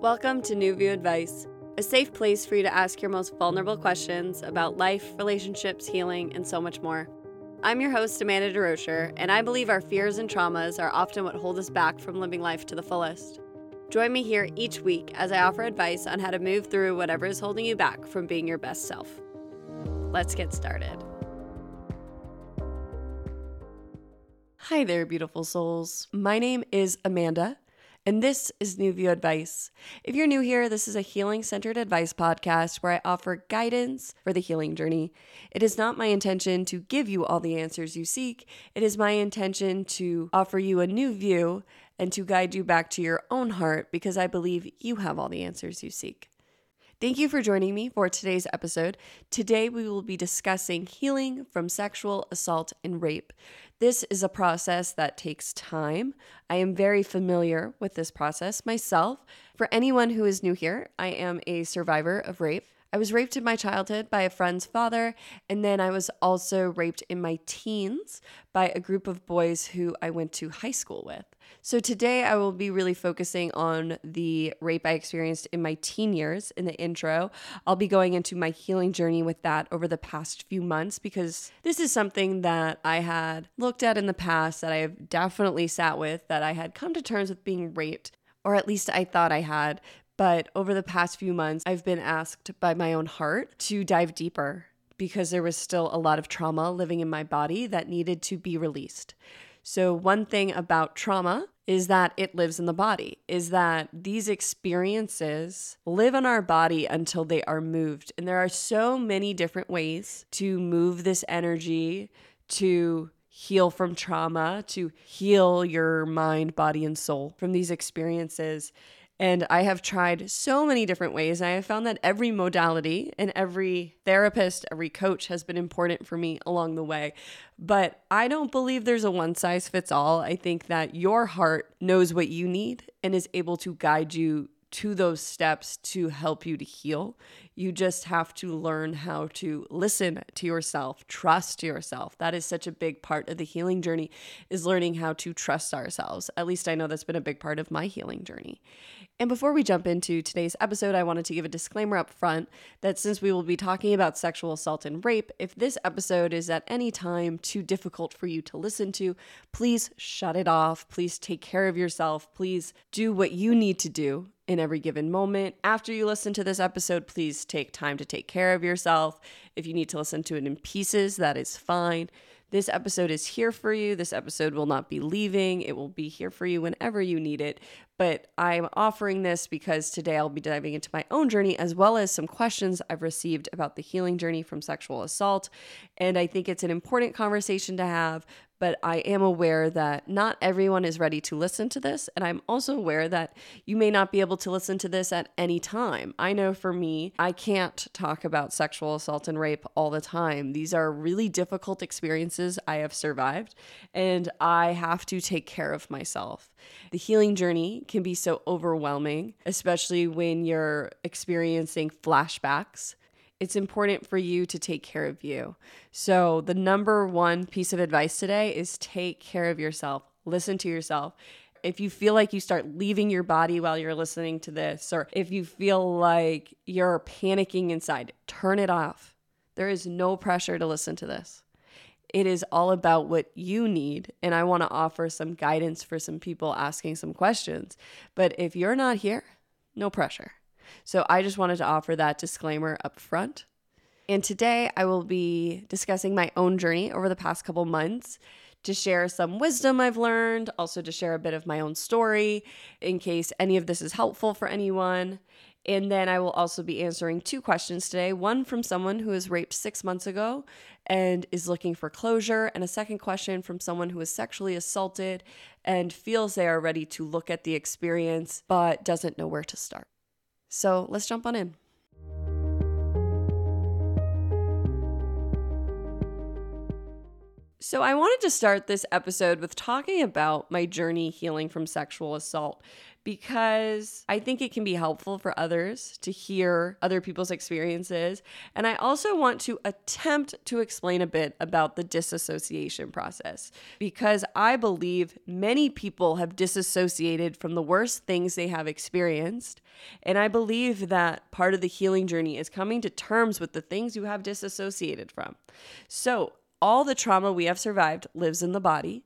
Welcome to New View Advice, a safe place for you to ask your most vulnerable questions about life, relationships, healing, and so much more. I'm your host, Amanda DeRocher, and I believe our fears and traumas are often what hold us back from living life to the fullest. Join me here each week as I offer advice on how to move through whatever is holding you back from being your best self. Let's get started. Hi there, beautiful souls. My name is Amanda, and this is New View Advice. If you're new here, this is a healing centered advice podcast where I offer guidance for the healing journey. It is not my intention to give you all the answers you seek, it is my intention to offer you a new view and to guide you back to your own heart because I believe you have all the answers you seek. Thank you for joining me for today's episode. Today, we will be discussing healing from sexual assault and rape. This is a process that takes time. I am very familiar with this process myself. For anyone who is new here, I am a survivor of rape. I was raped in my childhood by a friend's father, and then I was also raped in my teens by a group of boys who I went to high school with. So today I will be really focusing on the rape I experienced in my teen years in the intro. I'll be going into my healing journey with that over the past few months because this is something that I had looked at in the past that I have definitely sat with, that I had come to terms with being raped or at least I thought I had, but over the past few months, I've been asked by my own heart to dive deeper because there was still a lot of trauma living in my body that needed to be released. So, one thing about trauma is that it lives in the body, is that these experiences live in our body until they are moved. And there are so many different ways to move this energy, to heal from trauma, to heal your mind, body, and soul from these experiences. And I have tried so many different ways. I have found that every modality and every therapist, every coach has been important for me along the way. But I don't believe there's a one size fits all. I think that your heart knows what you need and is able to guide you to those steps to help you to heal. You just have to learn how to listen to yourself, trust yourself. That is such a big part of the healing journey is learning how to trust ourselves. At least I know that's been a big part of my healing journey. And before we jump into today's episode, I wanted to give a disclaimer up front that since we will be talking about sexual assault and rape, if this episode is at any time too difficult for you to listen to, please shut it off. Please take care of yourself. Please do what you need to do in every given moment. After you listen to this episode, please take time to take care of yourself. If you need to listen to it in pieces, that is fine. This episode is here for you. This episode will not be leaving. It will be here for you whenever you need it. But I'm offering this because today I'll be diving into my own journey as well as some questions I've received about the healing journey from sexual assault. And I think it's an important conversation to have but I am aware that not everyone is ready to listen to this. And I'm also aware that you may not be able to listen to this at any time. I know for me, I can't talk about sexual assault and rape all the time. These are really difficult experiences I have survived, and I have to take care of myself. The healing journey can be so overwhelming, especially when you're experiencing flashbacks it's important for you to take care of you. So, the number one piece of advice today is take care of yourself. Listen to yourself. If you feel like you start leaving your body while you're listening to this, or if you feel like you're panicking inside, turn it off. There is no pressure to listen to this. It is all about what you need. And I want to offer some guidance for some people asking some questions. But if you're not here, no pressure. So I just wanted to offer that disclaimer up front. And today I will be discussing my own journey over the past couple months to share some wisdom I've learned, also to share a bit of my own story in case any of this is helpful for anyone. And then I will also be answering two questions today one from someone who was raped six months ago and is looking for closure, and a second question from someone who was sexually assaulted and feels they are ready to look at the experience but doesn't know where to start. So let's jump on in. So, I wanted to start this episode with talking about my journey healing from sexual assault because I think it can be helpful for others to hear other people's experiences. And I also want to attempt to explain a bit about the disassociation process because I believe many people have disassociated from the worst things they have experienced. And I believe that part of the healing journey is coming to terms with the things you have disassociated from. So, all the trauma we have survived lives in the body.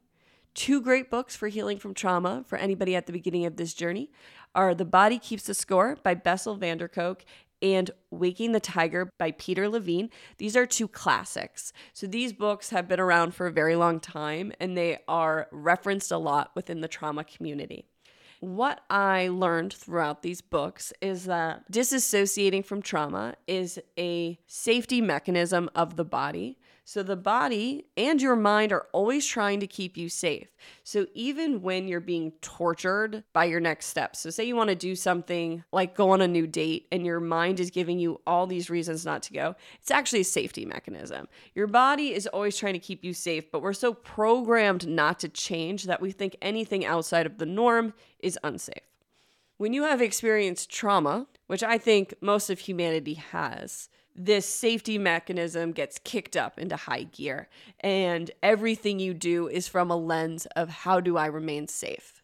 Two great books for healing from trauma for anybody at the beginning of this journey are The Body Keeps the Score by Bessel van der Kolk and Waking the Tiger by Peter Levine. These are two classics. So these books have been around for a very long time and they are referenced a lot within the trauma community. What I learned throughout these books is that disassociating from trauma is a safety mechanism of the body so the body and your mind are always trying to keep you safe. So even when you're being tortured by your next steps, so say you want to do something like go on a new date and your mind is giving you all these reasons not to go, it's actually a safety mechanism. Your body is always trying to keep you safe, but we're so programmed not to change that we think anything outside of the norm is unsafe. When you have experienced trauma, which I think most of humanity has, this safety mechanism gets kicked up into high gear, and everything you do is from a lens of how do I remain safe.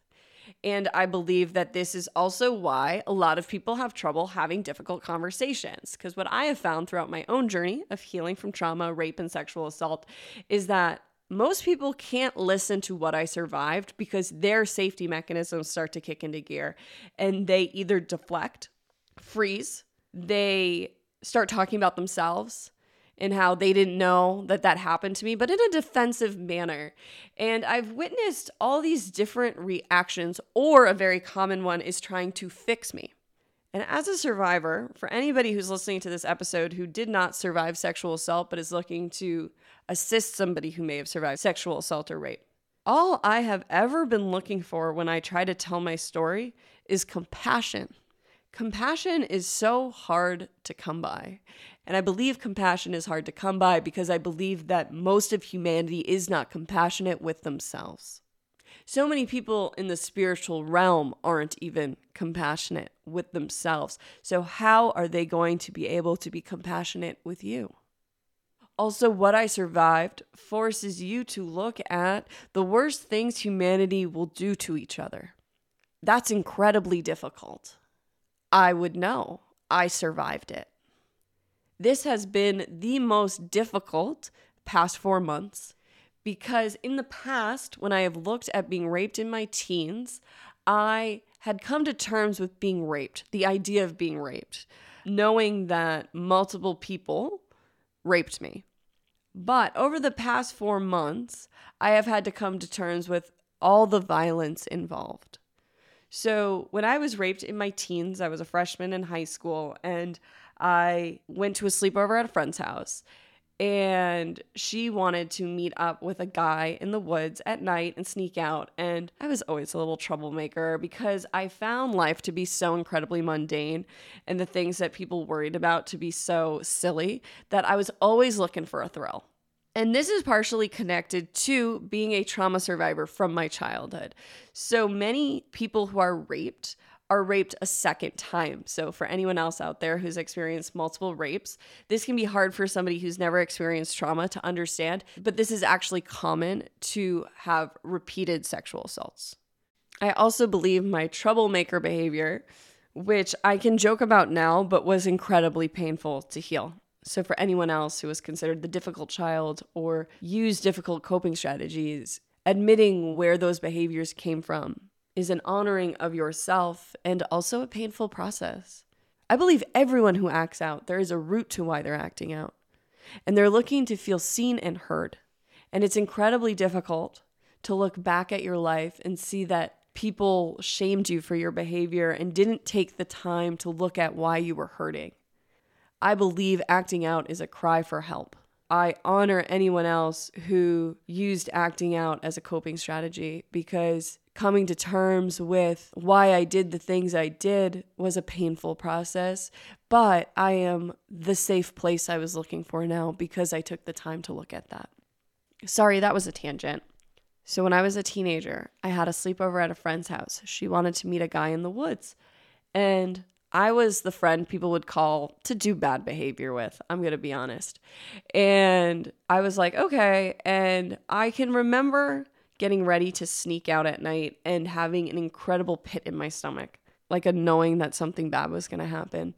And I believe that this is also why a lot of people have trouble having difficult conversations. Because what I have found throughout my own journey of healing from trauma, rape, and sexual assault is that most people can't listen to what I survived because their safety mechanisms start to kick into gear and they either deflect, freeze, they start talking about themselves and how they didn't know that that happened to me, but in a defensive manner. And I've witnessed all these different reactions, or a very common one is trying to fix me. And as a survivor, for anybody who's listening to this episode who did not survive sexual assault but is looking to assist somebody who may have survived sexual assault or rape, all I have ever been looking for when I try to tell my story is compassion. Compassion is so hard to come by. And I believe compassion is hard to come by because I believe that most of humanity is not compassionate with themselves. So many people in the spiritual realm aren't even compassionate with themselves. So, how are they going to be able to be compassionate with you? Also, what I survived forces you to look at the worst things humanity will do to each other. That's incredibly difficult. I would know. I survived it. This has been the most difficult past four months because in the past, when I have looked at being raped in my teens, I had come to terms with being raped, the idea of being raped, knowing that multiple people raped me. But over the past four months, I have had to come to terms with all the violence involved. So when I was raped in my teens, I was a freshman in high school and I went to a sleepover at a friend's house. And she wanted to meet up with a guy in the woods at night and sneak out. And I was always a little troublemaker because I found life to be so incredibly mundane and the things that people worried about to be so silly that I was always looking for a thrill. And this is partially connected to being a trauma survivor from my childhood. So many people who are raped are raped a second time. So, for anyone else out there who's experienced multiple rapes, this can be hard for somebody who's never experienced trauma to understand, but this is actually common to have repeated sexual assaults. I also believe my troublemaker behavior, which I can joke about now, but was incredibly painful to heal. So, for anyone else who was considered the difficult child or used difficult coping strategies, admitting where those behaviors came from is an honoring of yourself and also a painful process. I believe everyone who acts out, there is a root to why they're acting out. And they're looking to feel seen and heard. And it's incredibly difficult to look back at your life and see that people shamed you for your behavior and didn't take the time to look at why you were hurting. I believe acting out is a cry for help. I honor anyone else who used acting out as a coping strategy because coming to terms with why I did the things I did was a painful process. But I am the safe place I was looking for now because I took the time to look at that. Sorry, that was a tangent. So, when I was a teenager, I had a sleepover at a friend's house. She wanted to meet a guy in the woods. And I was the friend people would call to do bad behavior with. I'm going to be honest. And I was like, okay. And I can remember getting ready to sneak out at night and having an incredible pit in my stomach, like a knowing that something bad was going to happen.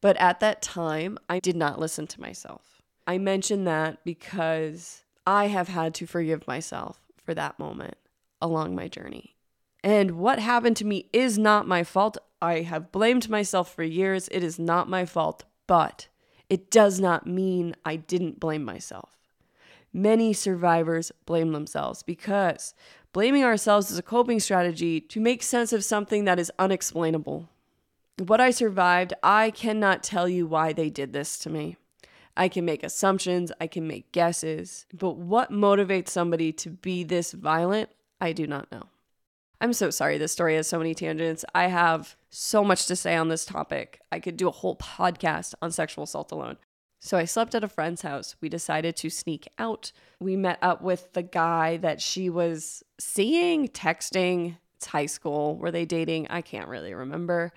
But at that time, I did not listen to myself. I mention that because I have had to forgive myself for that moment along my journey. And what happened to me is not my fault. I have blamed myself for years. It is not my fault, but it does not mean I didn't blame myself. Many survivors blame themselves because blaming ourselves is a coping strategy to make sense of something that is unexplainable. What I survived, I cannot tell you why they did this to me. I can make assumptions, I can make guesses, but what motivates somebody to be this violent, I do not know. I'm so sorry this story has so many tangents. I have so much to say on this topic. I could do a whole podcast on sexual assault alone. So I slept at a friend's house. We decided to sneak out. We met up with the guy that she was seeing, texting. It's high school. Were they dating? I can't really remember.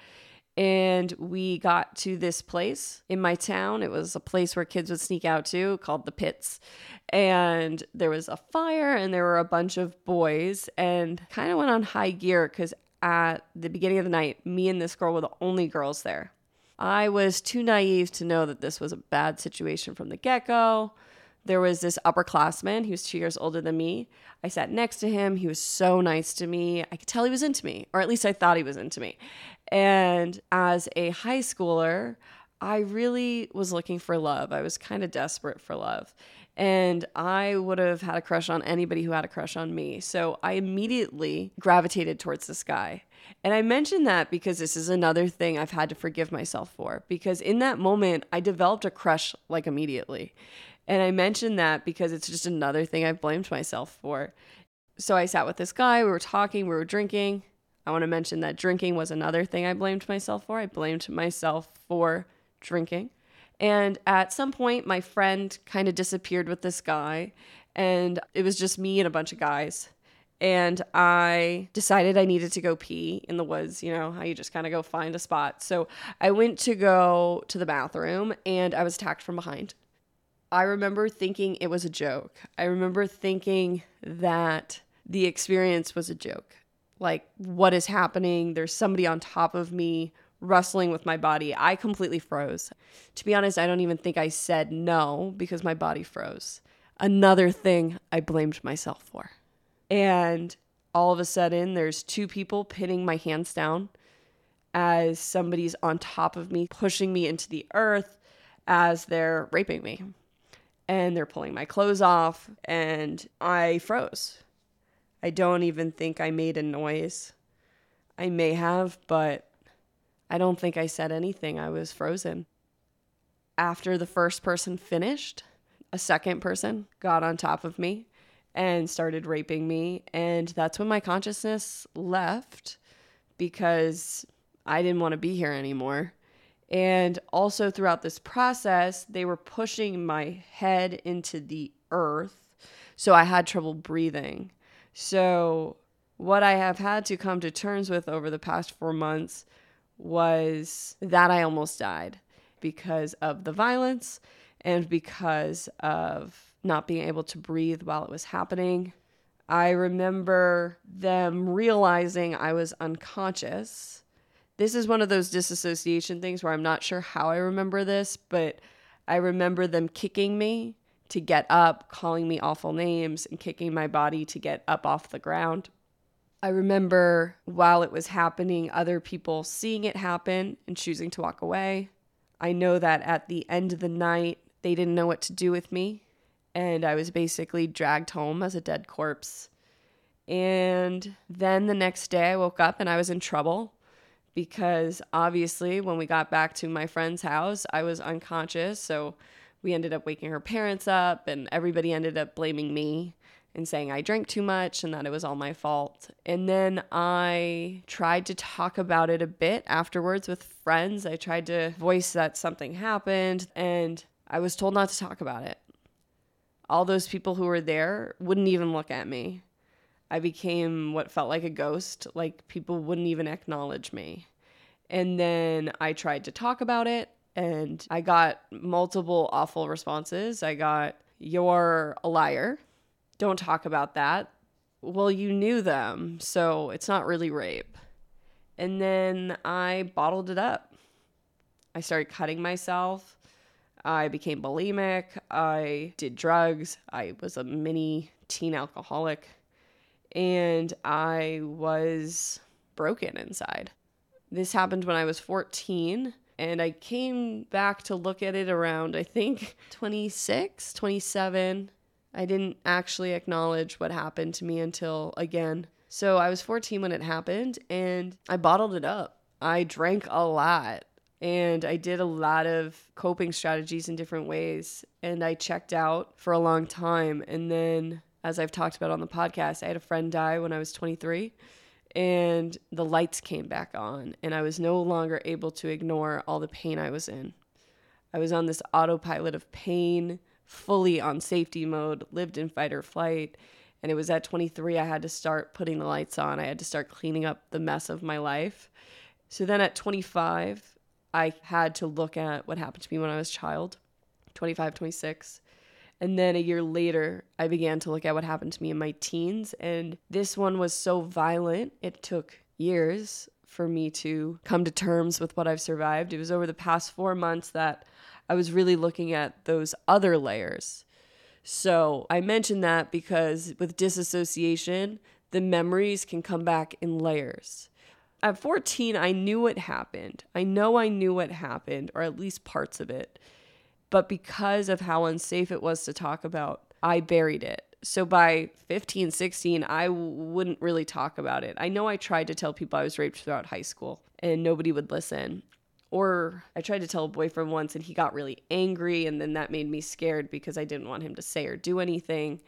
And we got to this place in my town. It was a place where kids would sneak out to called the Pits. And there was a fire, and there were a bunch of boys, and kind of went on high gear because at the beginning of the night, me and this girl were the only girls there. I was too naive to know that this was a bad situation from the get go. There was this upperclassman, he was two years older than me. I sat next to him. He was so nice to me. I could tell he was into me, or at least I thought he was into me. And as a high schooler, I really was looking for love. I was kind of desperate for love. And I would have had a crush on anybody who had a crush on me. So I immediately gravitated towards this guy. And I mention that because this is another thing I've had to forgive myself for. Because in that moment, I developed a crush like immediately. And I mention that because it's just another thing I've blamed myself for. So I sat with this guy, we were talking, we were drinking. I want to mention that drinking was another thing I blamed myself for. I blamed myself for drinking. And at some point, my friend kind of disappeared with this guy, and it was just me and a bunch of guys and I decided I needed to go pee in the woods, you know, how you just kind of go find a spot. So I went to go to the bathroom and I was attacked from behind. I remember thinking it was a joke. I remember thinking that the experience was a joke. Like, what is happening? There's somebody on top of me wrestling with my body. I completely froze. To be honest, I don't even think I said no because my body froze. Another thing I blamed myself for. And all of a sudden, there's two people pinning my hands down as somebody's on top of me, pushing me into the earth as they're raping me. And they're pulling my clothes off, and I froze. I don't even think I made a noise. I may have, but I don't think I said anything. I was frozen. After the first person finished, a second person got on top of me and started raping me. And that's when my consciousness left because I didn't want to be here anymore. And also throughout this process, they were pushing my head into the earth. So I had trouble breathing. So, what I have had to come to terms with over the past four months was that I almost died because of the violence and because of not being able to breathe while it was happening. I remember them realizing I was unconscious. This is one of those disassociation things where I'm not sure how I remember this, but I remember them kicking me to get up, calling me awful names, and kicking my body to get up off the ground. I remember while it was happening, other people seeing it happen and choosing to walk away. I know that at the end of the night, they didn't know what to do with me and I was basically dragged home as a dead corpse. And then the next day I woke up and I was in trouble because obviously when we got back to my friend's house, I was unconscious. So we ended up waking her parents up and everybody ended up blaming me and saying I drank too much and that it was all my fault. And then I tried to talk about it a bit afterwards with friends. I tried to voice that something happened and I was told not to talk about it all those people who were there wouldn't even look at me. I became what felt like a ghost, like people wouldn't even acknowledge me. And then I tried to talk about it and I got multiple awful responses. I got, You're a liar. Don't talk about that. Well, you knew them, so it's not really rape. And then I bottled it up. I started cutting myself. I became bulimic. I did drugs. I was a mini teen alcoholic. And I was broken inside. This happened when I was 14 and I came back to look at it around I think 26, 27. I didn't actually acknowledge what happened to me until again. So I was 14 when it happened and I bottled it up. I drank a lot and I did a lot of coping strategies in different ways and I checked out for a long time and then as I've talked about on the podcast, I had a friend die when I was 23 and the lights came back on and I was no longer able to ignore all the pain I was in. I was on this autopilot of pain, fully on safety mode, lived in fight or flight. And it was at 23 I had to start putting the lights on. I had to start cleaning up the mess of my life. So then at 25, I had to look at what happened to me when I was a child, 25, 26. And then a year later, I began to look at what happened to me in my teens. And this one was so violent, it took years for me to come to terms with what I've survived. It was over the past four months that I was really looking at those other layers. So I mentioned that because with disassociation, the memories can come back in layers. At 14, I knew what happened. I know I knew what happened, or at least parts of it. But because of how unsafe it was to talk about, I buried it. So by 15, 16, I w- wouldn't really talk about it. I know I tried to tell people I was raped throughout high school and nobody would listen. Or I tried to tell a boyfriend once and he got really angry, and then that made me scared because I didn't want him to say or do anything.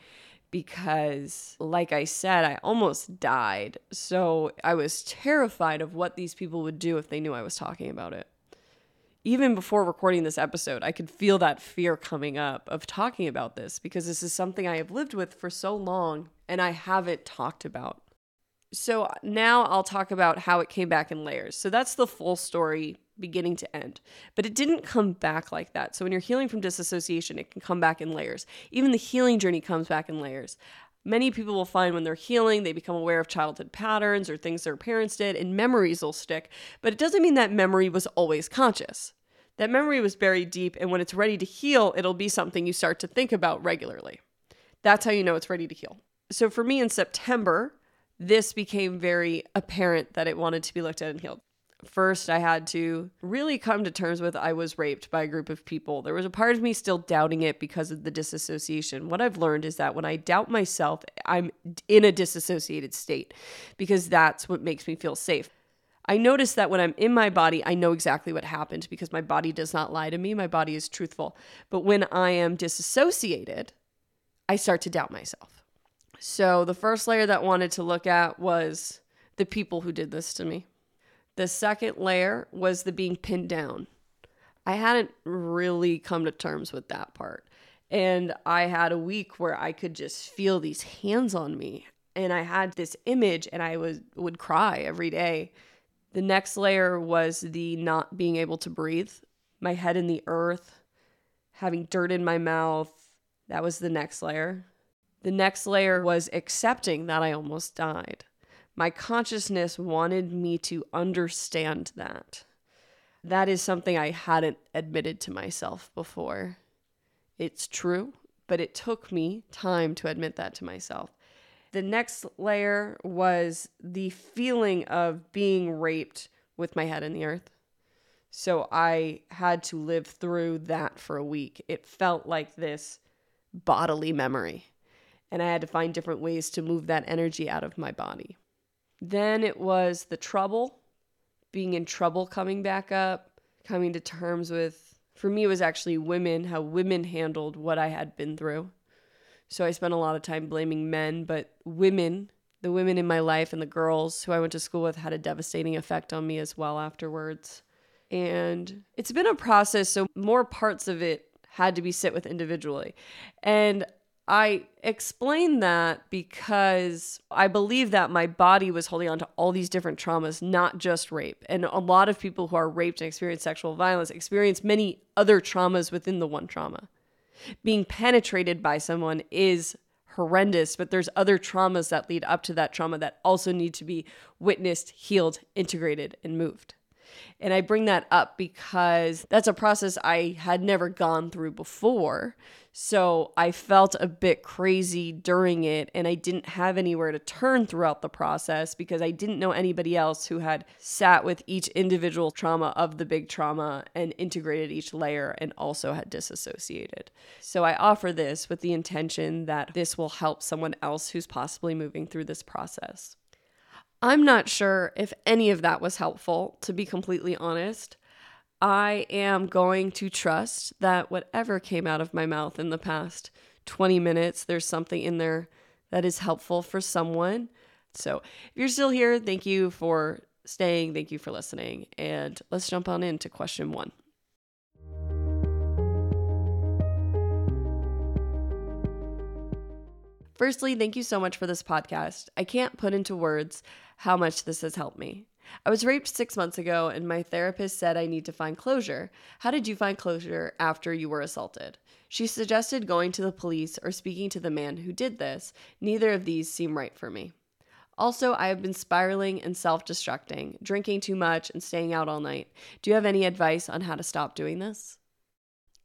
Because, like I said, I almost died. So I was terrified of what these people would do if they knew I was talking about it even before recording this episode, I could feel that fear coming up of talking about this because this is something I have lived with for so long and I haven't talked about. So now I'll talk about how it came back in layers. So that's the full story beginning to end. But it didn't come back like that. So when you're healing from disassociation, it can come back in layers. Even the healing journey comes back in layers. Many people will find when they're healing, they become aware of childhood patterns or things their parents did, and memories will stick. But it doesn't mean that memory was always conscious. That memory was buried deep, and when it's ready to heal, it'll be something you start to think about regularly. That's how you know it's ready to heal. So for me in September, this became very apparent that it wanted to be looked at and healed. First, I had to really come to terms with I was raped by a group of people. There was a part of me still doubting it because of the disassociation. What I've learned is that when I doubt myself, I'm in a disassociated state because that's what makes me feel safe. I notice that when I'm in my body, I know exactly what happened because my body does not lie to me. My body is truthful. But when I am disassociated, I start to doubt myself. So the first layer that I wanted to look at was the people who did this to me. The second layer was the being pinned down. I hadn't really come to terms with that part. And I had a week where I could just feel these hands on me. And I had this image and I was would cry every day. The next layer was the not being able to breathe, my head in the earth, having dirt in my mouth. That was the next layer. The next layer was accepting that I almost died. My consciousness wanted me to understand that. That is something I hadn't admitted to myself before. It's true, but it took me time to admit that to myself. The next layer was the feeling of being raped with my head in the earth. So I had to live through that for a week. It felt like this bodily memory. And I had to find different ways to move that energy out of my body. Then it was the trouble, being in trouble coming back up, coming to terms with, for me, it was actually women, how women handled what I had been through. So I spent a lot of time blaming men, but women, the women in my life and the girls who I went to school with had a devastating effect on me as well afterwards. And it's been a process, so more parts of it had to be sit with individually. And I explain that because I believe that my body was holding on to all these different traumas, not just rape. And a lot of people who are raped and experience sexual violence experience many other traumas within the one trauma. Being penetrated by someone is horrendous, but there's other traumas that lead up to that trauma that also need to be witnessed, healed, integrated, and moved. And I bring that up because that's a process I had never gone through before. So I felt a bit crazy during it, and I didn't have anywhere to turn throughout the process because I didn't know anybody else who had sat with each individual trauma of the big trauma and integrated each layer and also had disassociated. So I offer this with the intention that this will help someone else who's possibly moving through this process. I'm not sure if any of that was helpful, to be completely honest. I am going to trust that whatever came out of my mouth in the past 20 minutes, there's something in there that is helpful for someone. So if you're still here, thank you for staying. Thank you for listening. And let's jump on into question one. Firstly, thank you so much for this podcast. I can't put into words how much this has helped me. I was raped six months ago, and my therapist said I need to find closure. How did you find closure after you were assaulted? She suggested going to the police or speaking to the man who did this. Neither of these seem right for me. Also, I have been spiraling and self destructing, drinking too much, and staying out all night. Do you have any advice on how to stop doing this?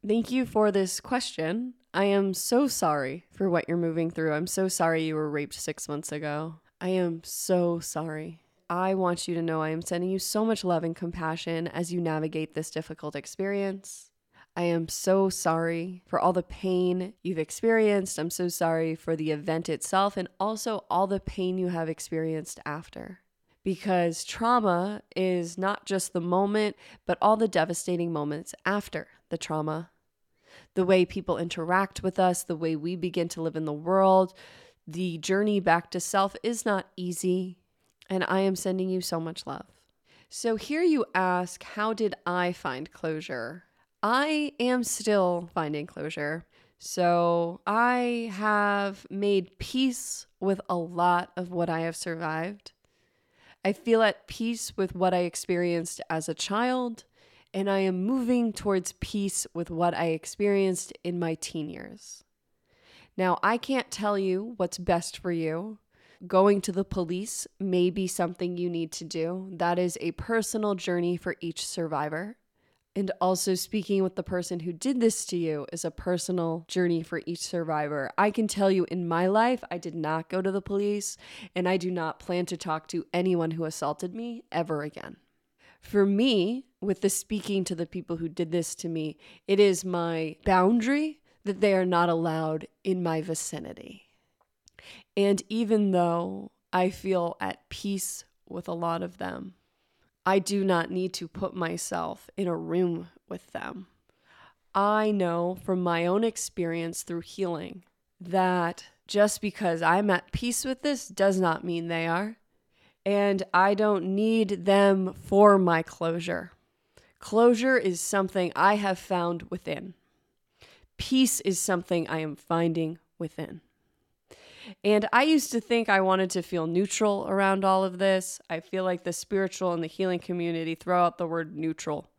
Thank you for this question. I am so sorry for what you're moving through. I'm so sorry you were raped six months ago. I am so sorry. I want you to know I am sending you so much love and compassion as you navigate this difficult experience. I am so sorry for all the pain you've experienced. I'm so sorry for the event itself and also all the pain you have experienced after. Because trauma is not just the moment, but all the devastating moments after the trauma. The way people interact with us, the way we begin to live in the world, the journey back to self is not easy, and I am sending you so much love. So, here you ask, How did I find closure? I am still finding closure. So, I have made peace with a lot of what I have survived. I feel at peace with what I experienced as a child, and I am moving towards peace with what I experienced in my teen years. Now, I can't tell you what's best for you. Going to the police may be something you need to do. That is a personal journey for each survivor. And also, speaking with the person who did this to you is a personal journey for each survivor. I can tell you in my life, I did not go to the police, and I do not plan to talk to anyone who assaulted me ever again. For me, with the speaking to the people who did this to me, it is my boundary that they are not allowed in my vicinity. And even though I feel at peace with a lot of them, I do not need to put myself in a room with them. I know from my own experience through healing that just because I'm at peace with this does not mean they are. And I don't need them for my closure. Closure is something I have found within peace is something I am finding within. And I used to think I wanted to feel neutral around all of this. I feel like the spiritual and the healing community throw out the word neutral.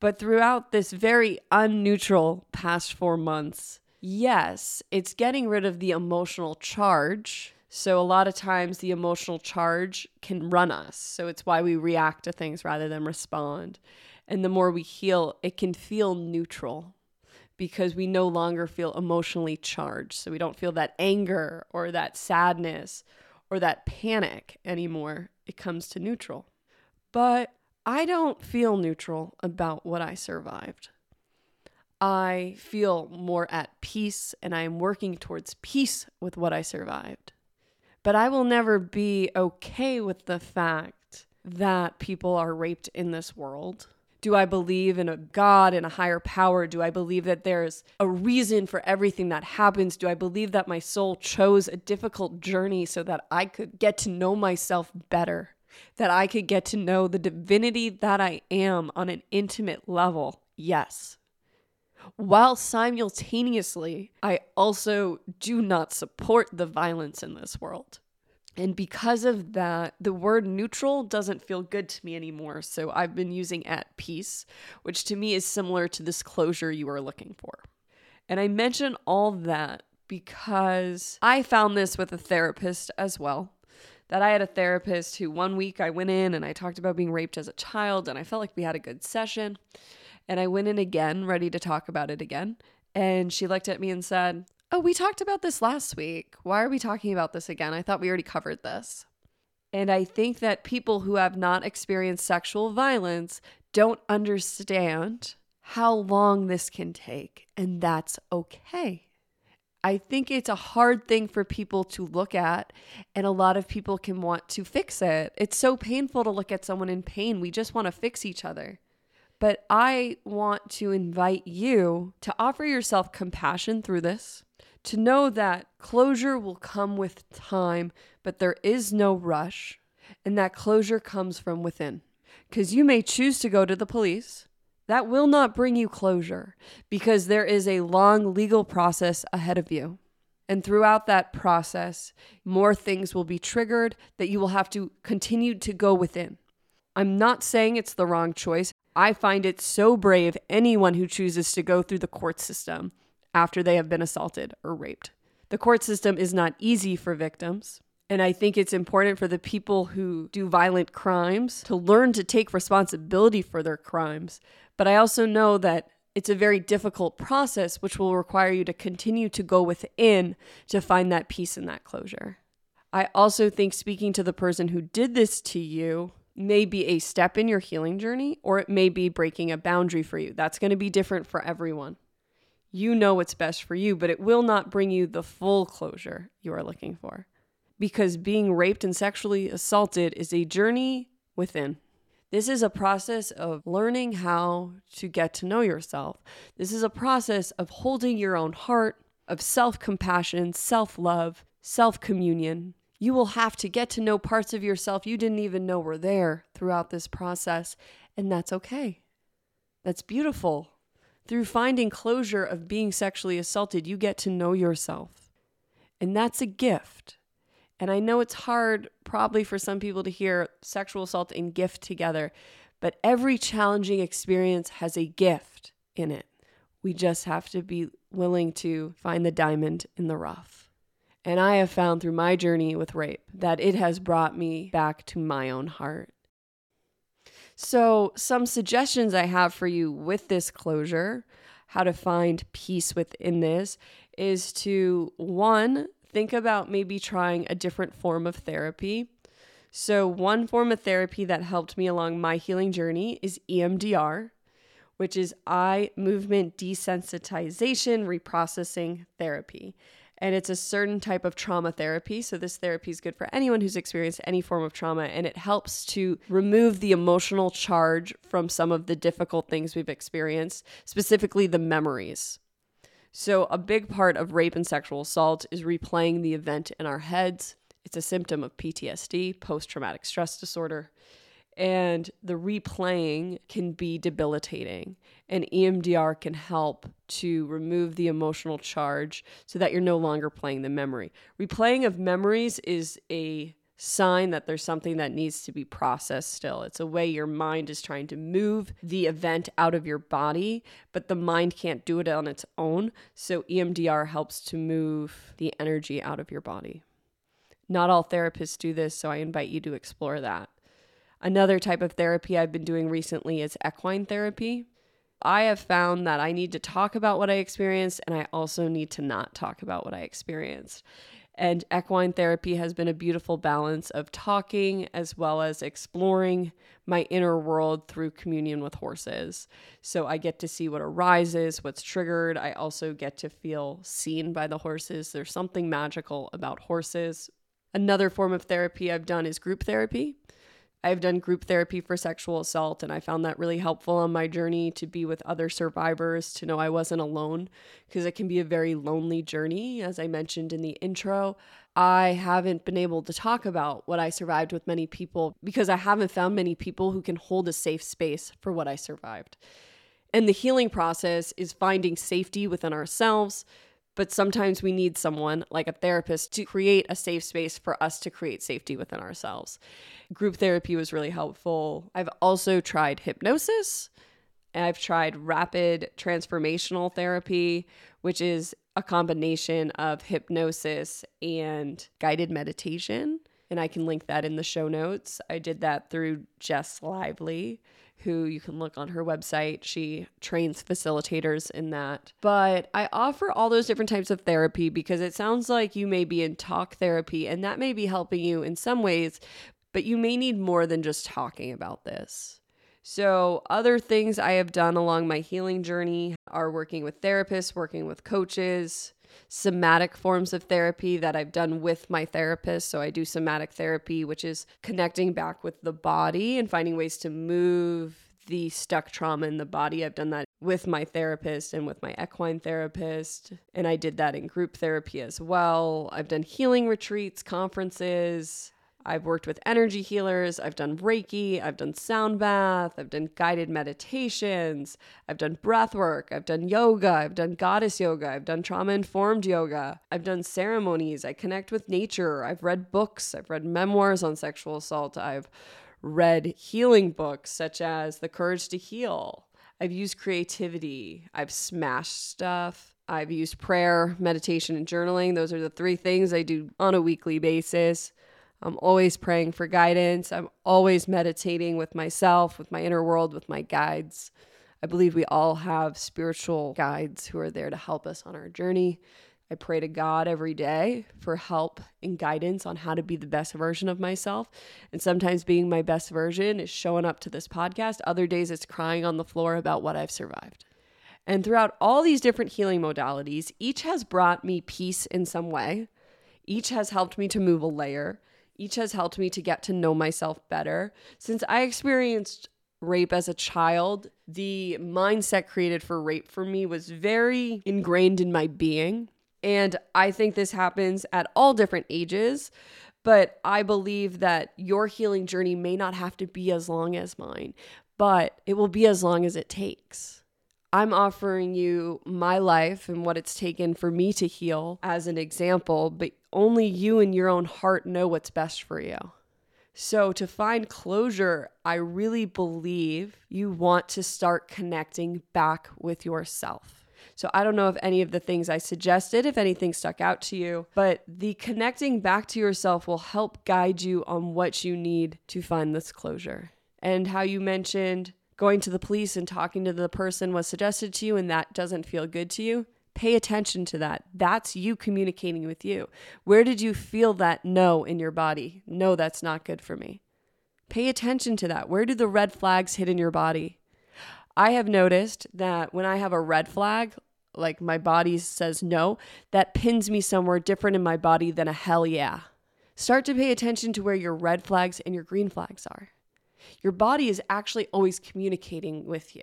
But throughout this very unneutral past four months, yes, it's getting rid of the emotional charge. So, a lot of times the emotional charge can run us. So, it's why we react to things rather than respond. And the more we heal, it can feel neutral because we no longer feel emotionally charged. So we don't feel that anger or that sadness or that panic anymore. It comes to neutral. But I don't feel neutral about what I survived. I feel more at peace and I am working towards peace with what I survived. But I will never be okay with the fact that people are raped in this world do I believe in a God and a higher power? Do I believe that there's a reason for everything that happens? Do I believe that my soul chose a difficult journey so that I could get to know myself better? That I could get to know the divinity that I am on an intimate level? Yes. while simultaneously, I also do not support the violence in this world. And because of that, the word neutral doesn't feel good to me anymore. So I've been using at peace, which to me is similar to this closure you are looking for. And I mention all that because I found this with a therapist as well. That I had a therapist who one week I went in and I talked about being raped as a child, and I felt like we had a good session. And I went in again, ready to talk about it again. And she looked at me and said, Oh, we talked about this last week. Why are we talking about this again? I thought we already covered this. And I think that people who have not experienced sexual violence don't understand how long this can take, and that's okay. I think it's a hard thing for people to look at, and a lot of people can want to fix it. It's so painful to look at someone in pain. We just want to fix each other. But I want to invite you to offer yourself compassion through this, to know that closure will come with time, but there is no rush, and that closure comes from within. Because you may choose to go to the police. That will not bring you closure because there is a long legal process ahead of you. And throughout that process, more things will be triggered that you will have to continue to go within. I'm not saying it's the wrong choice. I find it so brave anyone who chooses to go through the court system after they have been assaulted or raped. The court system is not easy for victims. And I think it's important for the people who do violent crimes to learn to take responsibility for their crimes. But I also know that it's a very difficult process, which will require you to continue to go within to find that peace and that closure. I also think speaking to the person who did this to you may be a step in your healing journey, or it may be breaking a boundary for you. That's going to be different for everyone. You know what's best for you, but it will not bring you the full closure you are looking for. Because being raped and sexually assaulted is a journey within. This is a process of learning how to get to know yourself. This is a process of holding your own heart, of self compassion, self love, self communion, you will have to get to know parts of yourself you didn't even know were there throughout this process, and that's okay. That's beautiful. Through finding closure of being sexually assaulted, you get to know yourself. And that's a gift. And I know it's hard, probably, for some people to hear sexual assault and gift together, but every challenging experience has a gift in it. We just have to be willing to find the diamond in the rough. And I have found through my journey with rape that it has brought me back to my own heart. So, some suggestions I have for you with this closure, how to find peace within this, is to one, think about maybe trying a different form of therapy. So, one form of therapy that helped me along my healing journey is EMDR, which is eye movement desensitization reprocessing therapy and it's a certain type of trauma therapy. So, this therapy is good for anyone who's experienced any form of trauma, and it helps to remove the emotional charge from some of the difficult things we've experienced, specifically the memories. So, a big part of rape and sexual assault is replaying the event in our heads. It's a symptom of PTSD, post traumatic stress disorder and the replaying can be debilitating. And EMDR can help to remove the emotional charge so that you're no longer playing the memory. Replaying of memories is a sign that there's something that needs to be processed still. It's a way your mind is trying to move the event out of your body, but the mind can't do it on its own. So EMDR helps to move the energy out of your body. Not all therapists do this, so I invite you to explore that. Another type of therapy I've been doing recently is equine therapy. I have found that I need to talk about what I experienced and I also need to not talk about what I experienced. And equine therapy has been a beautiful balance of talking as well as exploring my inner world through communion with horses. So I get to see what arises, what's triggered. I also get to feel seen by the horses. There's something magical about horses. Another form of therapy I've done is group therapy. I've done group therapy for sexual assault, and I found that really helpful on my journey to be with other survivors, to know I wasn't alone, because it can be a very lonely journey. As I mentioned in the intro, I haven't been able to talk about what I survived with many people because I haven't found many people who can hold a safe space for what I survived. And the healing process is finding safety within ourselves, but sometimes we need someone like a therapist to create a safe space for us to create safety within ourselves. Group therapy was really helpful. I've also tried hypnosis. I've tried rapid transformational therapy, which is a combination of hypnosis and guided meditation. And I can link that in the show notes. I did that through Jess Lively who you can look on her website. She trains facilitators in that. But I offer all those different types of therapy because it sounds like you may be in talk therapy and that may be helping you in some ways, but you may need more than just talking about this. So, other things I have done along my healing journey are working with therapists, working with coaches, somatic forms of therapy that I've done with my therapist. So I do somatic therapy, which is connecting back with the body and finding ways to move the stuck trauma in the body. I've done that with my therapist and with my equine therapist. And I did that in group therapy as well. I've done healing retreats, conferences. I've worked with energy healers, I've done Reiki, I've done sound bath, I've done guided meditations, I've done breath work, I've done yoga, I've done goddess yoga, I've done trauma informed yoga, I've done ceremonies, I connect with nature, I've read books, I've read memoirs on sexual assault, I've read healing books such as The Courage to Heal. I've used creativity, I've smashed stuff. I've used prayer, meditation, and journaling. Those are the three things I do on a weekly basis. I'm always praying for guidance. I'm always meditating with myself, with my inner world, with my guides. I believe we all have spiritual guides who are there to help us on our journey. I pray to God every day for help and guidance on how to be the best version of myself. And sometimes being my best version is showing up to this podcast. Other days it's crying on the floor about what I've survived. And throughout all these different healing modalities, each has brought me peace in some way. Each has helped me to move a layer. Each has helped me to get to know myself better. Since I experienced rape as a child, the mindset created for rape for me was very ingrained in my being. And I think this happens at all different ages, but I believe that your healing journey may not have to be as long as mine, but it will be as long as it takes. I'm offering you my life and what it's taken for me to heal as an example, but only you and your own heart know what's best for you. So, to find closure, I really believe you want to start connecting back with yourself. So, I don't know if any of the things I suggested, if anything stuck out to you, but the connecting back to yourself will help guide you on what you need to find this closure. And how you mentioned going to the police and talking to the person was suggested to you and that doesn't feel good to you, pay attention to that. That's you communicating with you. Where did you feel that no in your body? No, that's not good for me. Pay attention to that. Where do the red flags hit in your body? I have noticed that when I have a red flag, like my body says no, that pins me somewhere different in my body than a hell yeah. Start to pay attention to where your red flags and your green flags are. Your body is actually always communicating with you.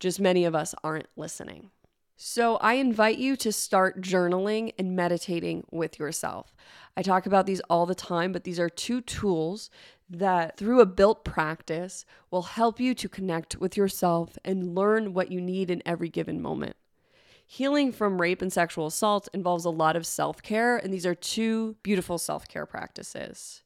Just many of us aren't listening. So, I invite you to start journaling and meditating with yourself. I talk about these all the time, but these are two tools that, through a built practice, will help you to connect with yourself and learn what you need in every given moment. Healing from rape and sexual assault involves a lot of self care, and these are two beautiful self care practices.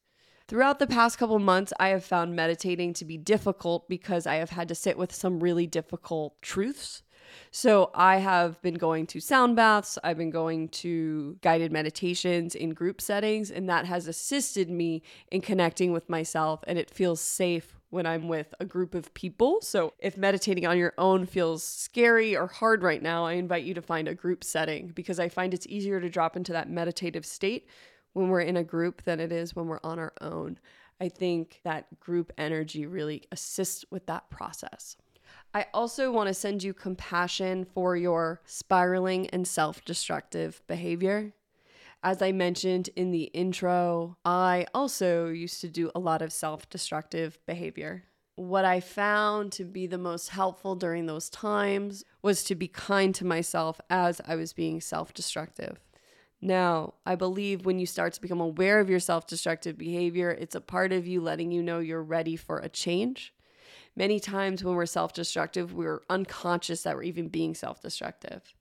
Throughout the past couple months, I have found meditating to be difficult because I have had to sit with some really difficult truths. So I have been going to sound baths, I've been going to guided meditations in group settings, and that has assisted me in connecting with myself, and it feels safe when I'm with a group of people. So if meditating on your own feels scary or hard right now, I invite you to find a group setting because I find it's easier to drop into that meditative state when we're in a group than it is when we're on our own. I think that group energy really assists with that process. I also want to send you compassion for your spiraling and self destructive behavior. As I mentioned in the intro, I also used to do a lot of self destructive behavior. What I found to be the most helpful during those times was to be kind to myself as I was being self destructive. Now, I believe when you start to become aware of your self destructive behavior, it's a part of you letting you know you're ready for a change. Many times when we're self destructive, we're unconscious that we're even being self destructive.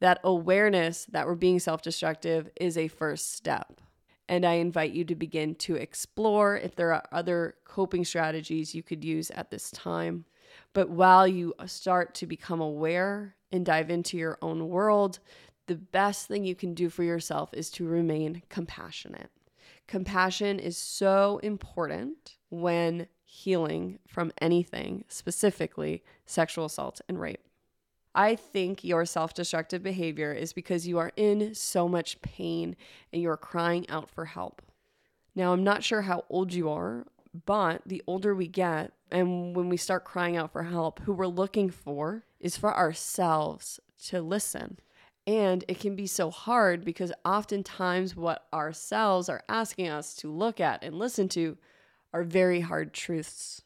That awareness that we're being self destructive is a first step. And I invite you to begin to explore if there are other coping strategies you could use at this time. But while you start to become aware and dive into your own world, the best thing you can do for yourself is to remain compassionate. Compassion is so important when healing from anything, specifically sexual assault and rape. I think your self destructive behavior is because you are in so much pain and you're crying out for help. Now, I'm not sure how old you are, but the older we get, and when we start crying out for help, who we're looking for is for ourselves to listen. And it can be so hard because oftentimes what ourselves are asking us to look at and listen to are very hard truths,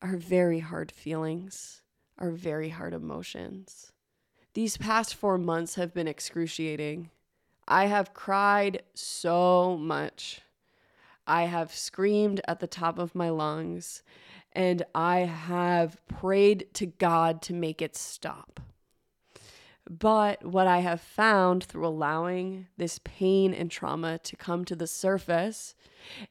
are very hard feelings, are very hard emotions. These past four months have been excruciating. I have cried so much. I have screamed at the top of my lungs, and I have prayed to God to make it stop. But what I have found through allowing this pain and trauma to come to the surface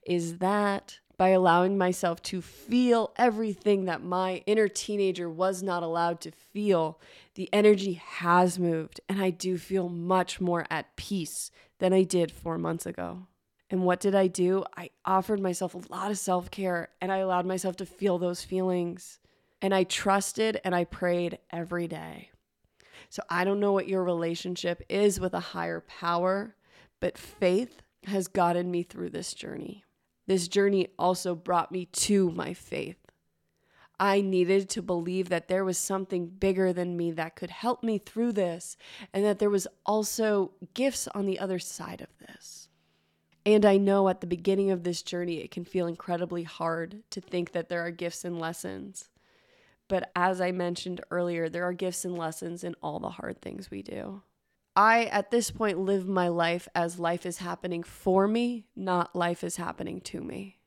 is that by allowing myself to feel everything that my inner teenager was not allowed to feel, the energy has moved, and I do feel much more at peace than I did four months ago. And what did I do? I offered myself a lot of self care and I allowed myself to feel those feelings. And I trusted and I prayed every day. So I don't know what your relationship is with a higher power, but faith has gotten me through this journey. This journey also brought me to my faith. I needed to believe that there was something bigger than me that could help me through this, and that there was also gifts on the other side of this. And I know at the beginning of this journey, it can feel incredibly hard to think that there are gifts and lessons. But as I mentioned earlier, there are gifts and lessons in all the hard things we do. I, at this point, live my life as life is happening for me, not life is happening to me.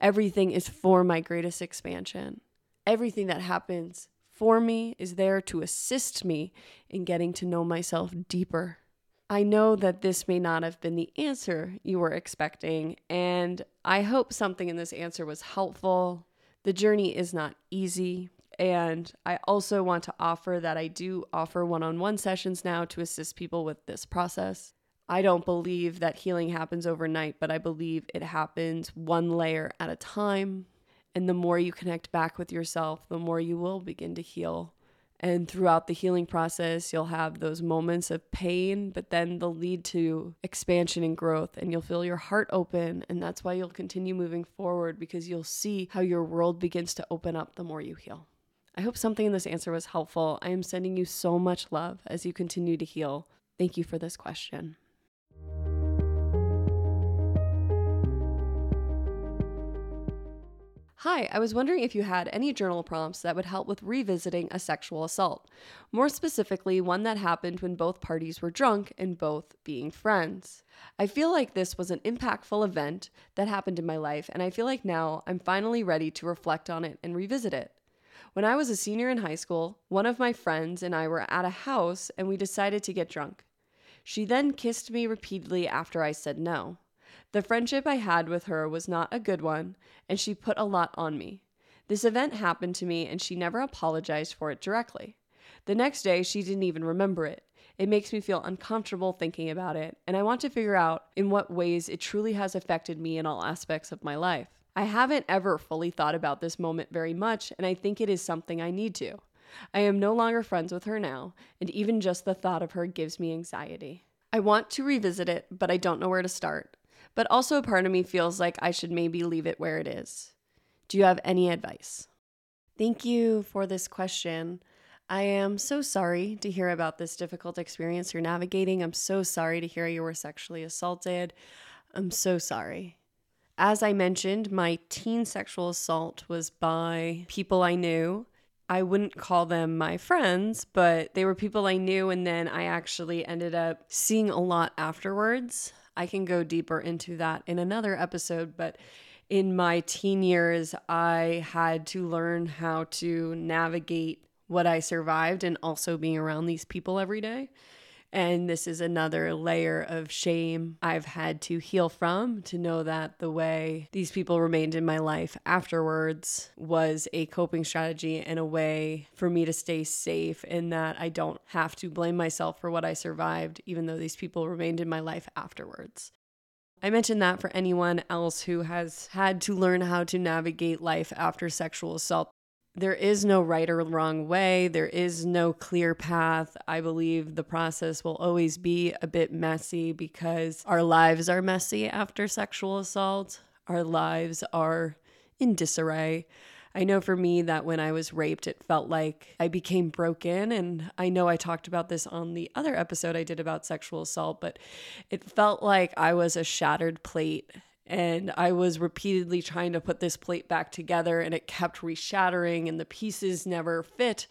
Everything is for my greatest expansion. Everything that happens for me is there to assist me in getting to know myself deeper. I know that this may not have been the answer you were expecting, and I hope something in this answer was helpful. The journey is not easy. And I also want to offer that I do offer one on one sessions now to assist people with this process. I don't believe that healing happens overnight, but I believe it happens one layer at a time. And the more you connect back with yourself, the more you will begin to heal. And throughout the healing process, you'll have those moments of pain, but then they'll lead to expansion and growth, and you'll feel your heart open. And that's why you'll continue moving forward because you'll see how your world begins to open up the more you heal. I hope something in this answer was helpful. I am sending you so much love as you continue to heal. Thank you for this question. Hi, I was wondering if you had any journal prompts that would help with revisiting a sexual assault. More specifically, one that happened when both parties were drunk and both being friends. I feel like this was an impactful event that happened in my life, and I feel like now I'm finally ready to reflect on it and revisit it. When I was a senior in high school, one of my friends and I were at a house and we decided to get drunk. She then kissed me repeatedly after I said no. The friendship I had with her was not a good one, and she put a lot on me. This event happened to me, and she never apologized for it directly. The next day, she didn't even remember it. It makes me feel uncomfortable thinking about it, and I want to figure out in what ways it truly has affected me in all aspects of my life. I haven't ever fully thought about this moment very much, and I think it is something I need to. I am no longer friends with her now, and even just the thought of her gives me anxiety. I want to revisit it, but I don't know where to start but also a part of me feels like I should maybe leave it where it is. Do you have any advice? Thank you for this question. I am so sorry to hear about this difficult experience you're navigating. I'm so sorry to hear you were sexually assaulted. I'm so sorry. As I mentioned, my teen sexual assault was by people I knew. I wouldn't call them my friends, but they were people I knew, and then I actually ended up seeing a lot afterwards. I can go deeper into that in another episode, but in my teen years, I had to learn how to navigate what I survived and also being around these people every day. And this is another layer of shame I've had to heal from to know that the way these people remained in my life afterwards was a coping strategy and a way for me to stay safe, and that I don't have to blame myself for what I survived, even though these people remained in my life afterwards. I mentioned that for anyone else who has had to learn how to navigate life after sexual assault there is no right or wrong way. There is no clear path. I believe the process will always be a bit messy because our lives are messy after sexual assault. Our lives are in disarray. I know for me that when I was raped, it felt like I became broken. And I know I talked about this on the other episode I did about sexual assault, but it felt like I was a shattered plate and I was repeatedly trying to put this plate back together and it kept reshattering and the pieces never fit.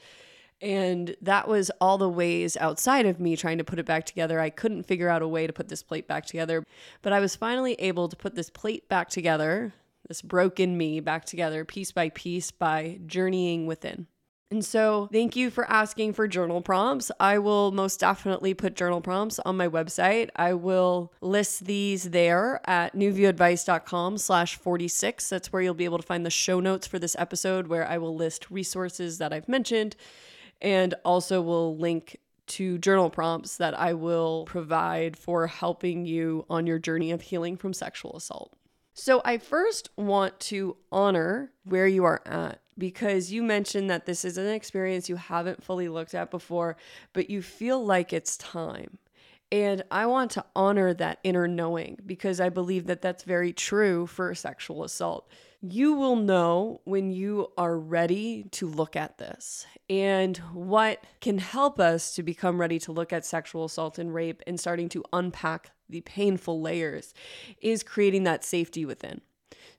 And that was all the ways outside of me trying to put it back together. I couldn't figure out a way to put this plate back together, but I was finally able to put this plate back together, this broken me back together piece by piece by journeying within. And so, thank you for asking for journal prompts. I will most definitely put journal prompts on my website. I will list these there at newviewadvice.com slash 46. That's where you'll be able to find the show notes for this episode, where I will list resources that I've mentioned and also will link to journal prompts that I will provide for helping you on your journey of healing from sexual assault. So, I first want to honor where you are at because you mentioned that this is an experience you haven't fully looked at before, but you feel like it's time. And I want to honor that inner knowing because I believe that that's very true for sexual assault. You will know when you are ready to look at this. And what can help us to become ready to look at sexual assault and rape and starting to unpack the painful layers is creating that safety within.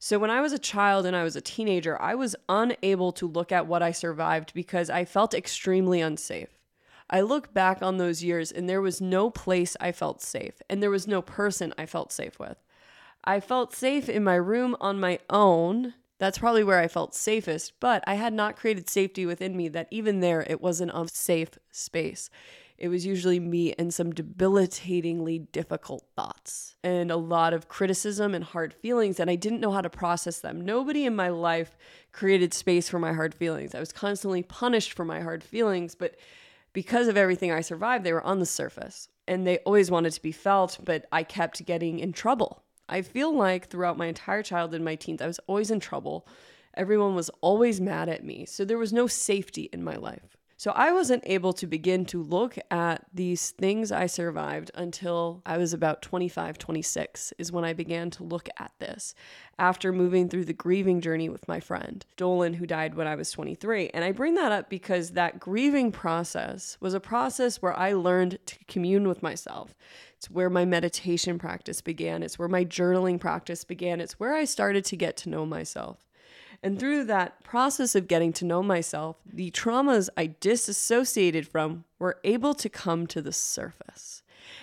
So when I was a child and I was a teenager, I was unable to look at what I survived because I felt extremely unsafe. I look back on those years and there was no place I felt safe, and there was no person I felt safe with. I felt safe in my room on my own. That's probably where I felt safest, but I had not created safety within me that even there it wasn't a safe space it was usually me and some debilitatingly difficult thoughts and a lot of criticism and hard feelings, and I didn't know how to process them. Nobody in my life created space for my hard feelings. I was constantly punished for my hard feelings, but because of everything I survived, they were on the surface and they always wanted to be felt, but I kept getting in trouble. I feel like throughout my entire childhood and my teens, I was always in trouble. Everyone was always mad at me. So there was no safety in my life. So I wasn't able to begin to look at these things I survived until I was about 25, 26 is when I began to look at this after moving through the grieving journey with my friend, Dolan, who died when I was 23. And I bring that up because that grieving process was a process where I learned to commune with myself. It's where my meditation practice began. It's where my journaling practice began. It's where I started to get to know myself. And through that process of getting to know myself, the traumas I disassociated from were able to come to the surface.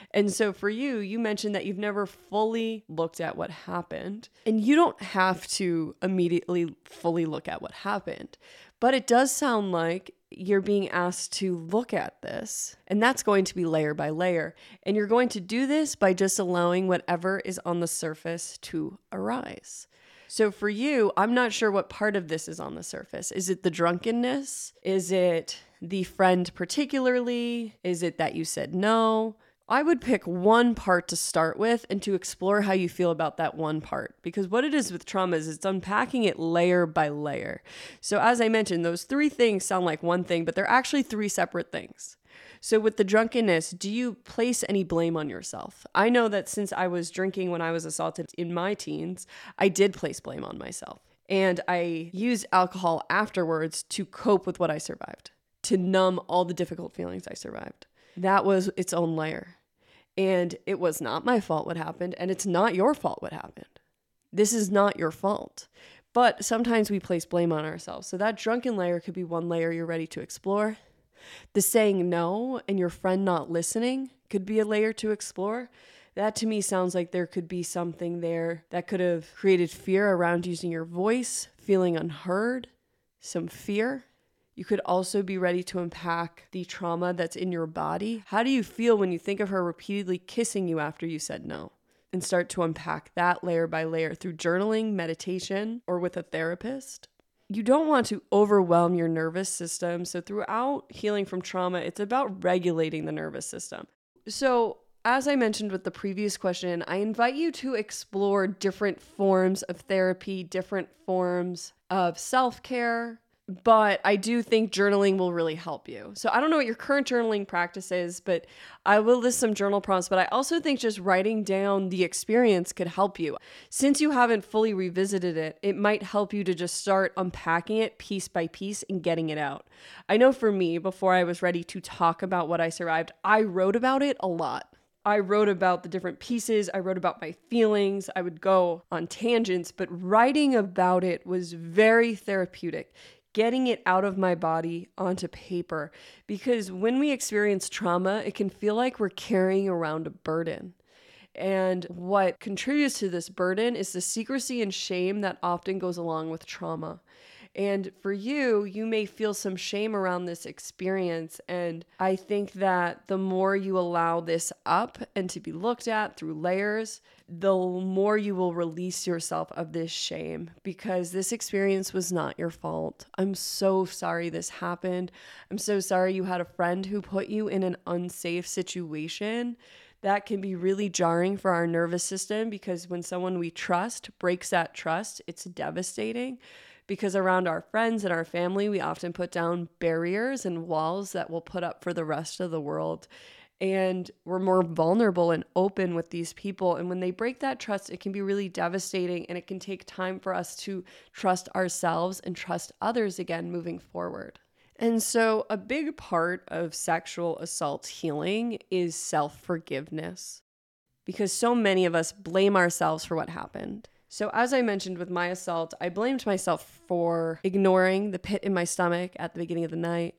And so for you, you mentioned that you've never fully looked at what happened, and you don't have to immediately fully look at what happened. But it does sound like you're being asked to look at this, and that's going to be layer by layer. And you're going to do this by just allowing whatever is on the surface to arise. So for you, I'm not sure what part of this is on the surface. Is it the drunkenness? Is it the friend particularly? Is it that you said no? I would pick one part to start with and to explore how you feel about that one part. Because what it is with trauma is it's unpacking it layer by layer. So, as I mentioned, those three things sound like one thing, but they're actually three separate things. So, with the drunkenness, do you place any blame on yourself? I know that since I was drinking when I was assaulted in my teens, I did place blame on myself. And I used alcohol afterwards to cope with what I survived, to numb all the difficult feelings I survived. That was its own layer. And it was not my fault what happened, and it's not your fault what happened. This is not your fault. But sometimes we place blame on ourselves. So that drunken layer could be one layer you're ready to explore. The saying no and your friend not listening could be a layer to explore. that to me sounds like there could be something there that could have created fear around using your voice, feeling unheard, some fear. You could also be ready to unpack the trauma that's in your body. How do you feel when you think of her repeatedly kissing you after you said no? And start to unpack that layer by layer through journaling, meditation, or with a therapist. You don't want to overwhelm your nervous system. So, throughout healing from trauma, it's about regulating the nervous system. So, as I mentioned with the previous question, I invite you to explore different forms of therapy, different forms of self care, but I do think journaling will really help you. So I don't know what your current journaling practice is, but I will list some journal prompts. But I also think just writing down the experience could help you. Since you haven't fully revisited it, it might help you to just start unpacking it piece by piece and getting it out. I know for me, before I was ready to talk about what I survived, I wrote about it a lot. I wrote about the different pieces. I wrote about my feelings. I would go on tangents, but writing about it was very therapeutic getting it out of my body onto paper. Because when we experience trauma, it can feel like we're carrying around a burden. And what contributes to this burden is the secrecy and shame that often goes along with trauma. And for you, you may feel some shame around this experience. And I think that the more you allow this up and to be looked at through layers, the more you will release yourself of this shame because this experience was not your fault. I'm so sorry this happened. I'm so sorry you had a friend who put you in an unsafe situation that can be really jarring for our nervous system because when someone we trust breaks that trust, it's devastating because around our friends and our family, we often put down barriers and walls that we'll put up for the rest of the world. And we're more vulnerable and open with these people. And when they break that trust, it can be really devastating and it can take time for us to trust ourselves and trust others again moving forward. And so, a big part of sexual assault healing is self forgiveness because so many of us blame ourselves for what happened. So, as I mentioned with my assault, I blamed myself for ignoring the pit in my stomach at the beginning of the night.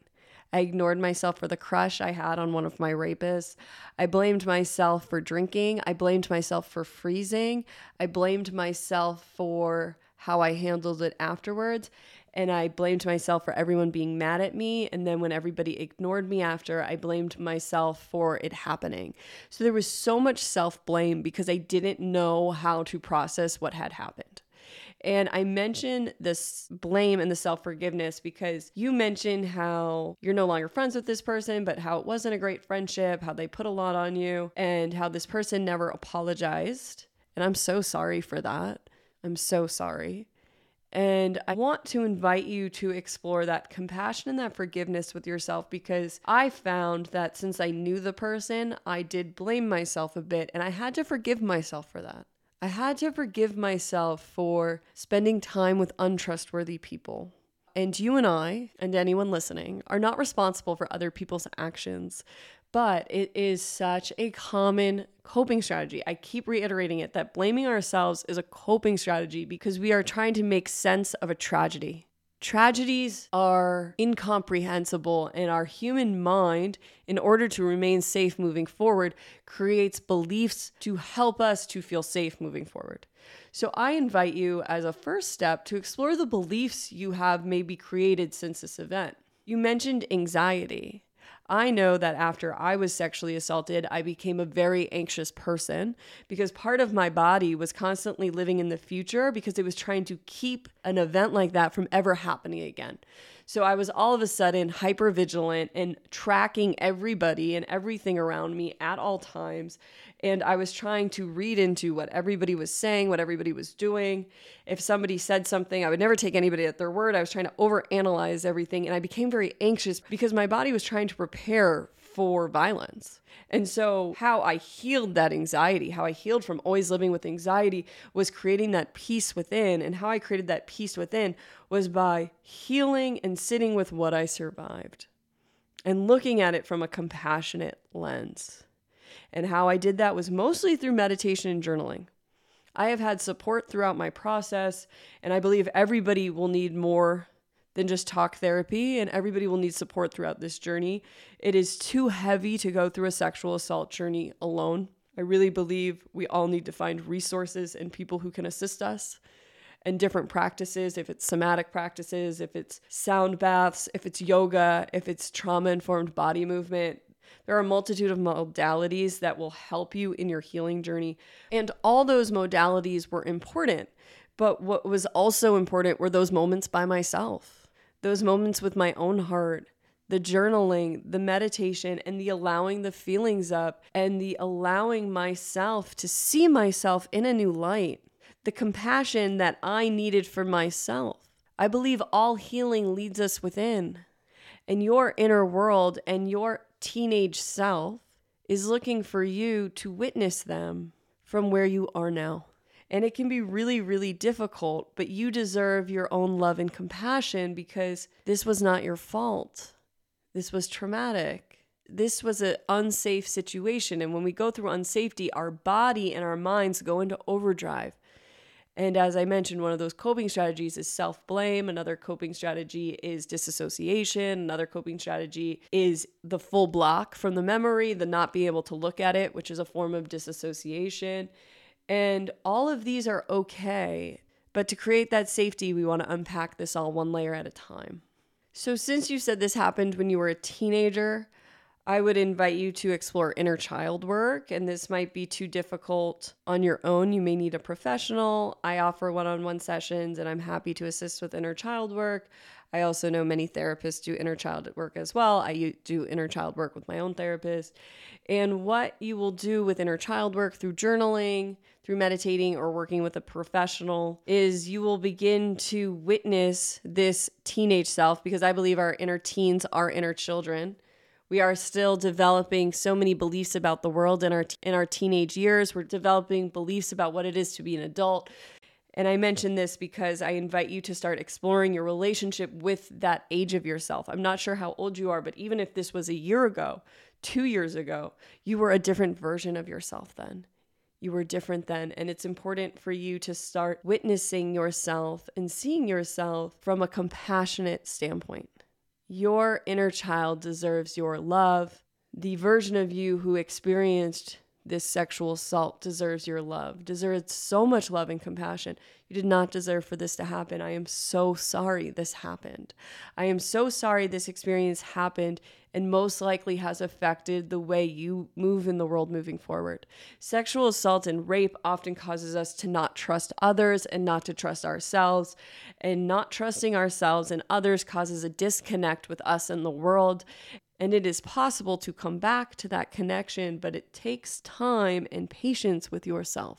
I ignored myself for the crush I had on one of my rapists. I blamed myself for drinking. I blamed myself for freezing. I blamed myself for how I handled it afterwards and I blamed myself for everyone being mad at me. And then when everybody ignored me after, I blamed myself for it happening. So there was so much self blame because I didn't know how to process what had happened. And I mention this blame and the self forgiveness because you mentioned how you're no longer friends with this person, but how it wasn't a great friendship, how they put a lot on you, and how this person never apologized. And I'm so sorry for that. I'm so sorry. And I want to invite you to explore that compassion and that forgiveness with yourself because I found that since I knew the person, I did blame myself a bit and I had to forgive myself for that. I had to forgive myself for spending time with untrustworthy people. And you and I, and anyone listening, are not responsible for other people's actions, but it is such a common coping strategy. I keep reiterating it that blaming ourselves is a coping strategy because we are trying to make sense of a tragedy. Tragedies are incomprehensible, and our human mind, in order to remain safe moving forward, creates beliefs to help us to feel safe moving forward. So, I invite you as a first step to explore the beliefs you have maybe created since this event. You mentioned anxiety. I know that after I was sexually assaulted, I became a very anxious person because part of my body was constantly living in the future because it was trying to keep an event like that from ever happening again. So I was all of a sudden hyper vigilant and tracking everybody and everything around me at all times. And I was trying to read into what everybody was saying, what everybody was doing. If somebody said something, I would never take anybody at their word. I was trying to overanalyze everything. And I became very anxious because my body was trying to prepare for violence. And so, how I healed that anxiety, how I healed from always living with anxiety, was creating that peace within. And how I created that peace within was by healing and sitting with what I survived and looking at it from a compassionate lens. And how I did that was mostly through meditation and journaling. I have had support throughout my process, and I believe everybody will need more than just talk therapy, and everybody will need support throughout this journey. It is too heavy to go through a sexual assault journey alone. I really believe we all need to find resources and people who can assist us and different practices if it's somatic practices, if it's sound baths, if it's yoga, if it's trauma informed body movement. There are a multitude of modalities that will help you in your healing journey. And all those modalities were important. But what was also important were those moments by myself, those moments with my own heart, the journaling, the meditation, and the allowing the feelings up and the allowing myself to see myself in a new light the compassion that I needed for myself. I believe all healing leads us within. And your inner world and your teenage self is looking for you to witness them from where you are now. And it can be really, really difficult, but you deserve your own love and compassion because this was not your fault. This was traumatic. This was an unsafe situation. And when we go through unsafety, our body and our minds go into overdrive. And as I mentioned, one of those coping strategies is self blame. Another coping strategy is disassociation. Another coping strategy is the full block from the memory, the not being able to look at it, which is a form of disassociation. And all of these are okay. But to create that safety, we want to unpack this all one layer at a time. So, since you said this happened when you were a teenager, I would invite you to explore inner child work, and this might be too difficult on your own. You may need a professional. I offer one on one sessions, and I'm happy to assist with inner child work. I also know many therapists do inner child work as well. I do inner child work with my own therapist. And what you will do with inner child work through journaling, through meditating, or working with a professional is you will begin to witness this teenage self because I believe our inner teens are inner children we are still developing so many beliefs about the world in our in our teenage years. We're developing beliefs about what it is to be an adult. And I mention this because I invite you to start exploring your relationship with that age of yourself. I'm not sure how old you are, but even if this was a year ago, two years ago, you were a different version of yourself then. You were different then. And it's important for you to start witnessing yourself and seeing yourself from a compassionate standpoint. Your inner child deserves your love. The version of you who experienced this sexual assault deserves your love, deserves so much love and compassion. You did not deserve for this to happen. I am so sorry this happened. I am so sorry this experience happened and most likely has affected the way you move in the world moving forward. Sexual assault and rape often causes us to not trust others and not to trust ourselves. And not trusting ourselves and others causes a disconnect with us and the world. And it is possible to come back to that connection, but it takes time and patience with yourself.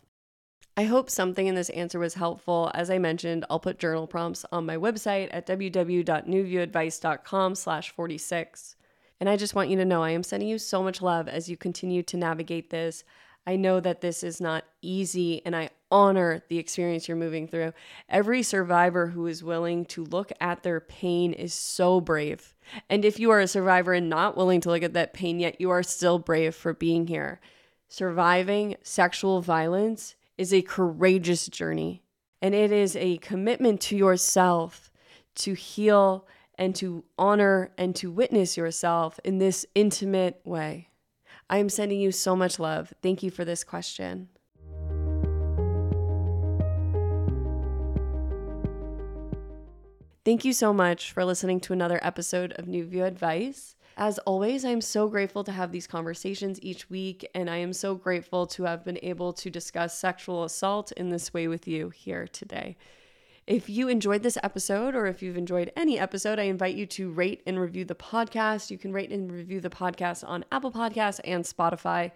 I hope something in this answer was helpful. As I mentioned, I'll put journal prompts on my website at www.newviewadvice.com slash 46. And I just want you to know I am sending you so much love as you continue to navigate this. I know that this is not easy, and I honor the experience you're moving through. Every survivor who is willing to look at their pain is so brave. And if you are a survivor and not willing to look at that pain yet, you are still brave for being here. Surviving sexual violence is a courageous journey, and it is a commitment to yourself to heal and to honor and to witness yourself in this intimate way. I am sending you so much love. Thank you for this question. Thank you so much for listening to another episode of New View Advice. As always, I'm so grateful to have these conversations each week, and I am so grateful to have been able to discuss sexual assault in this way with you here today. If you enjoyed this episode or if you've enjoyed any episode, I invite you to rate and review the podcast. You can rate and review the podcast on Apple Podcasts and Spotify.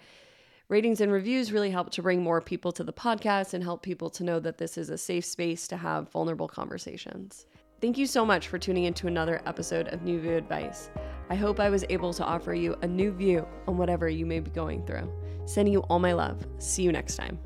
Ratings and reviews really help to bring more people to the podcast and help people to know that this is a safe space to have vulnerable conversations. Thank you so much for tuning into another episode of New View Advice. I hope I was able to offer you a new view on whatever you may be going through. Sending you all my love. See you next time.